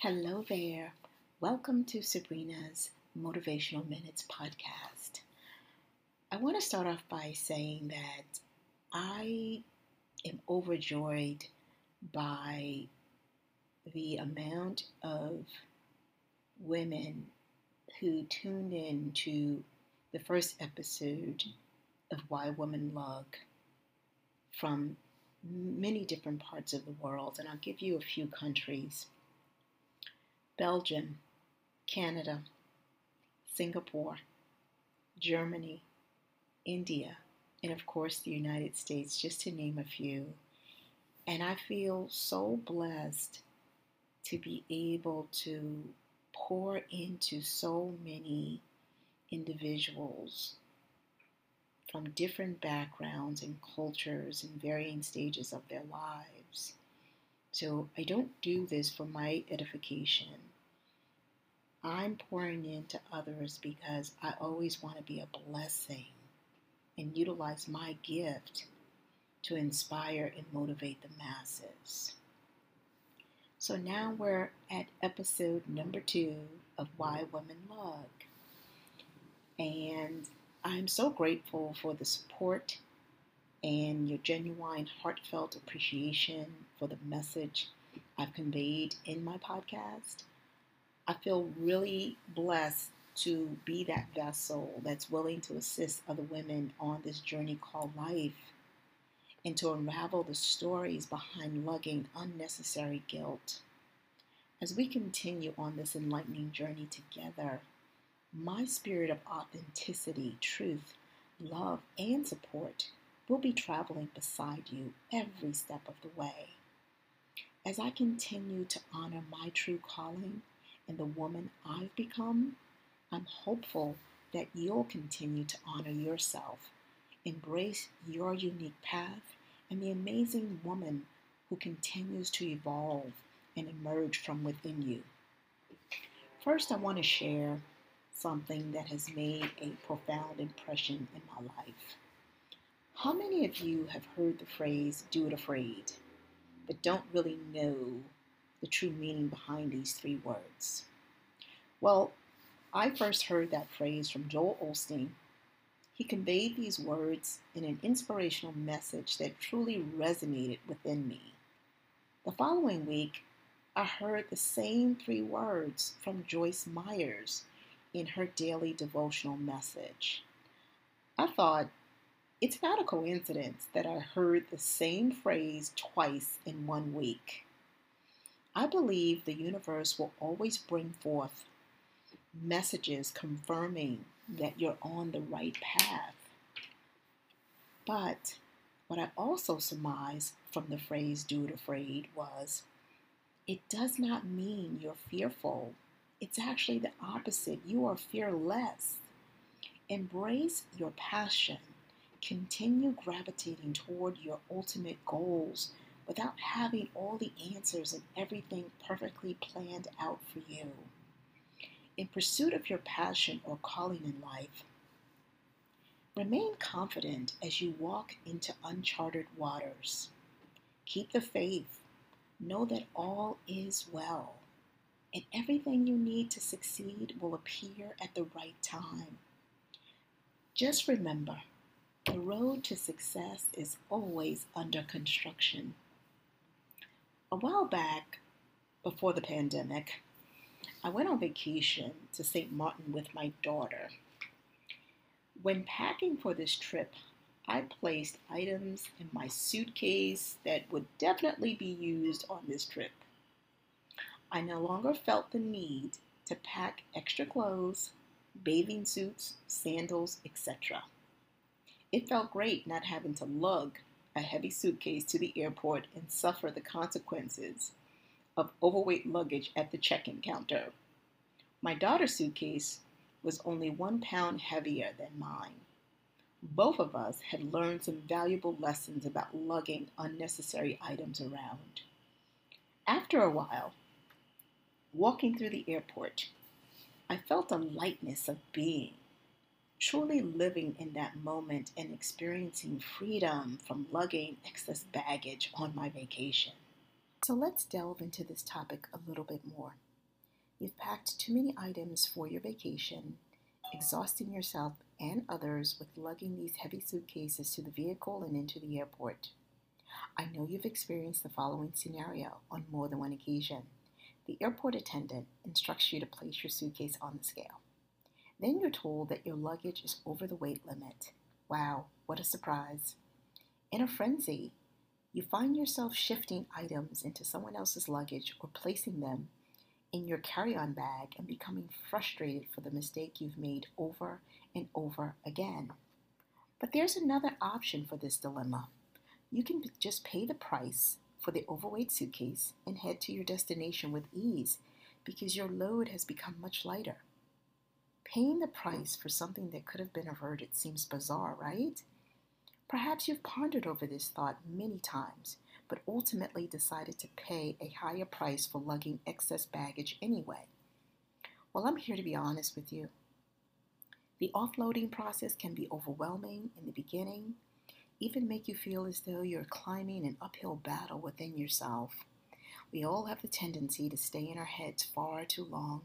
Hello there. Welcome to Sabrina's Motivational Minutes podcast. I want to start off by saying that I am overjoyed by the amount of women who tuned in to the first episode of Why Women Lug from many different parts of the world, and I'll give you a few countries. Belgium, Canada, Singapore, Germany, India, and of course the United States, just to name a few. And I feel so blessed to be able to pour into so many individuals from different backgrounds and cultures and varying stages of their lives. So I don't do this for my edification. I'm pouring into others because I always want to be a blessing and utilize my gift to inspire and motivate the masses. So now we're at episode number two of Why Women Lug. And I'm so grateful for the support and your genuine, heartfelt appreciation for the message I've conveyed in my podcast. I feel really blessed to be that vessel that's willing to assist other women on this journey called life and to unravel the stories behind lugging unnecessary guilt. As we continue on this enlightening journey together, my spirit of authenticity, truth, love, and support will be traveling beside you every step of the way. As I continue to honor my true calling and the woman I've become, I'm hopeful that you'll continue to honor yourself, embrace your unique path, and the amazing woman who continues to evolve and emerge from within you. First, I want to share something that has made a profound impression in my life. How many of you have heard the phrase, do it afraid, but don't really know the true meaning behind these three words? Well, I first heard that phrase from Joel Osteen. He conveyed these words in an inspirational message that truly resonated within me. The following week, I heard the same three words from Joyce Myers in her daily devotional message. I thought, it's not a coincidence that I heard the same phrase twice in one week. I believe the universe will always bring forth messages confirming that you're on the right path. But what I also surmise from the phrase do it afraid was it does not mean you're fearful. It's actually the opposite. You are fearless. Embrace your passion Continue gravitating toward your ultimate goals without having all the answers and everything perfectly planned out for you. In pursuit of your passion or calling in life, remain confident as you walk into uncharted waters. Keep the faith. Know that all is well, and everything you need to succeed will appear at the right time. Just remember, the road to success is always under construction. A while back, before the pandemic, I went on vacation to St. Martin with my daughter. When packing for this trip, I placed items in my suitcase that would definitely be used on this trip. I no longer felt the need to pack extra clothes, bathing suits, sandals, etc. It felt great not having to lug a heavy suitcase to the airport and suffer the consequences of overweight luggage at the check in counter. My daughter's suitcase was only one pound heavier than mine. Both of us had learned some valuable lessons about lugging unnecessary items around. After a while, walking through the airport, I felt a lightness of being truly living in that moment and experiencing freedom from lugging excess baggage on my vacation. So let's delve into this topic a little bit more. You've packed too many items for your vacation, exhausting yourself and others with lugging these heavy suitcases to the vehicle and into the airport. I know you've experienced the following scenario on more than one occasion. The airport attendant instructs you to place your suitcase on the scale. Then you're told that your luggage is over the weight limit. Wow, what a surprise. In a frenzy, you find yourself shifting items into someone else's luggage or placing them in your carry on bag and becoming frustrated for the mistake you've made over and over again. But there's another option for this dilemma. You can just pay the price for the overweight suitcase and head to your destination with ease because your load has become much lighter. Paying the price for something that could have been averted seems bizarre, right? Perhaps you've pondered over this thought many times, but ultimately decided to pay a higher price for lugging excess baggage anyway. Well, I'm here to be honest with you. The offloading process can be overwhelming in the beginning, even make you feel as though you're climbing an uphill battle within yourself. We all have the tendency to stay in our heads far too long,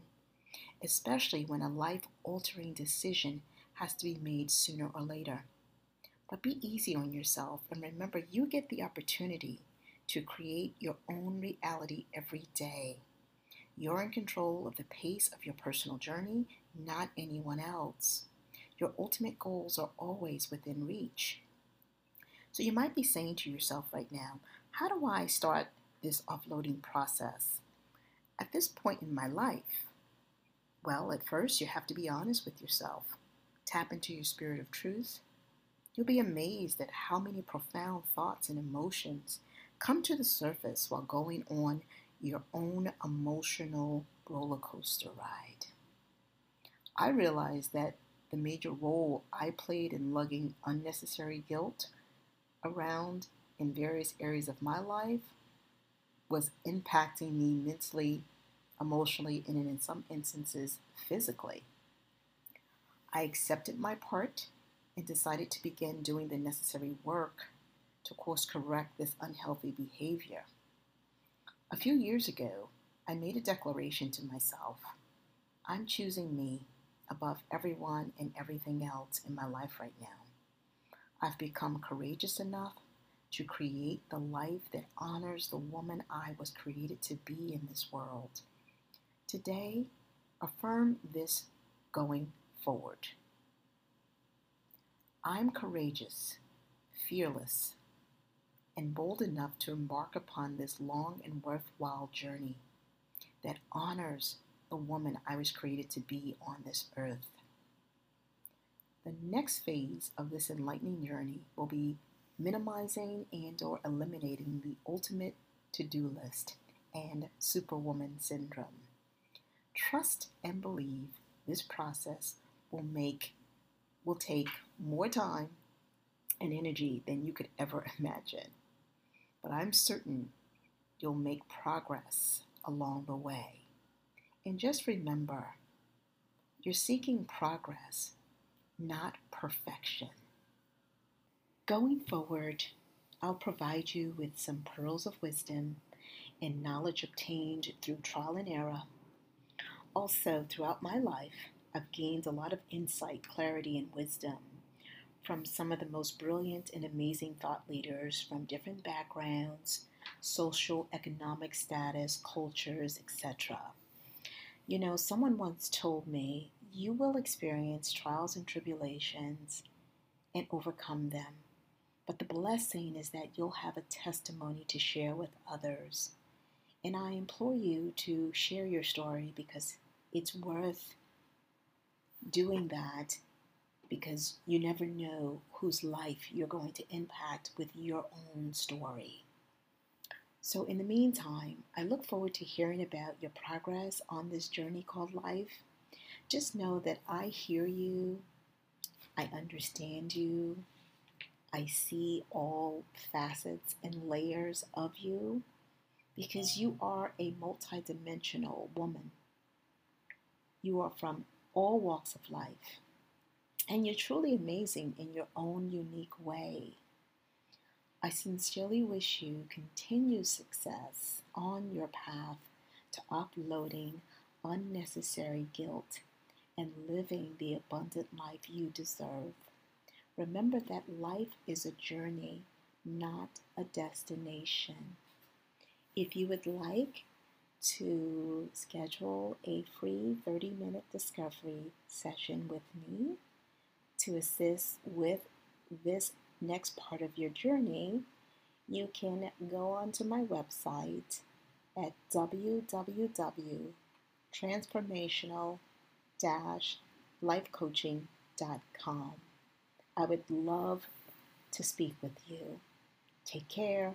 especially when a life altering decision has to be made sooner or later. But be easy on yourself and remember you get the opportunity to create your own reality every day. You're in control of the pace of your personal journey, not anyone else. Your ultimate goals are always within reach. So you might be saying to yourself right now, how do I start this offloading process? At this point in my life, well, at first you have to be honest with yourself. Tap into your spirit of truth. You'll be amazed at how many profound thoughts and emotions come to the surface while going on your own emotional roller coaster ride. I realized that the major role I played in lugging unnecessary guilt around in various areas of my life was impacting me mentally, emotionally, and in some instances, physically. I accepted my part and decided to begin doing the necessary work to course correct this unhealthy behavior. A few years ago, I made a declaration to myself I'm choosing me above everyone and everything else in my life right now. I've become courageous enough to create the life that honors the woman I was created to be in this world. Today, affirm this going forward. I'm courageous, fearless, and bold enough to embark upon this long and worthwhile journey that honors the woman I was created to be on this earth. The next phase of this enlightening journey will be minimizing and or eliminating the ultimate to-do list and superwoman syndrome. Trust and believe this process will make will take more time and energy than you could ever imagine. But I'm certain you'll make progress along the way. And just remember, you're seeking progress not perfection. Going forward, I'll provide you with some pearls of wisdom and knowledge obtained through trial and error. Also, throughout my life, I've gained a lot of insight, clarity, and wisdom from some of the most brilliant and amazing thought leaders from different backgrounds, social, economic status, cultures, etc. You know, someone once told me you will experience trials and tribulations and overcome them. But the blessing is that you'll have a testimony to share with others. And I implore you to share your story because it's worth doing that because you never know whose life you're going to impact with your own story. So, in the meantime, I look forward to hearing about your progress on this journey called life just know that I hear you, I understand you, I see all facets and layers of you because you are a multidimensional woman. You are from all walks of life, and you're truly amazing in your own unique way. I sincerely wish you continued success on your path to uploading unnecessary guilt and living the abundant life you deserve. Remember that life is a journey, not a destination. If you would like to schedule a free 30 minute discovery session with me to assist with this next part of your journey, you can go onto my website at www.transformational-lifecoaching.com. I would love to speak with you. Take care.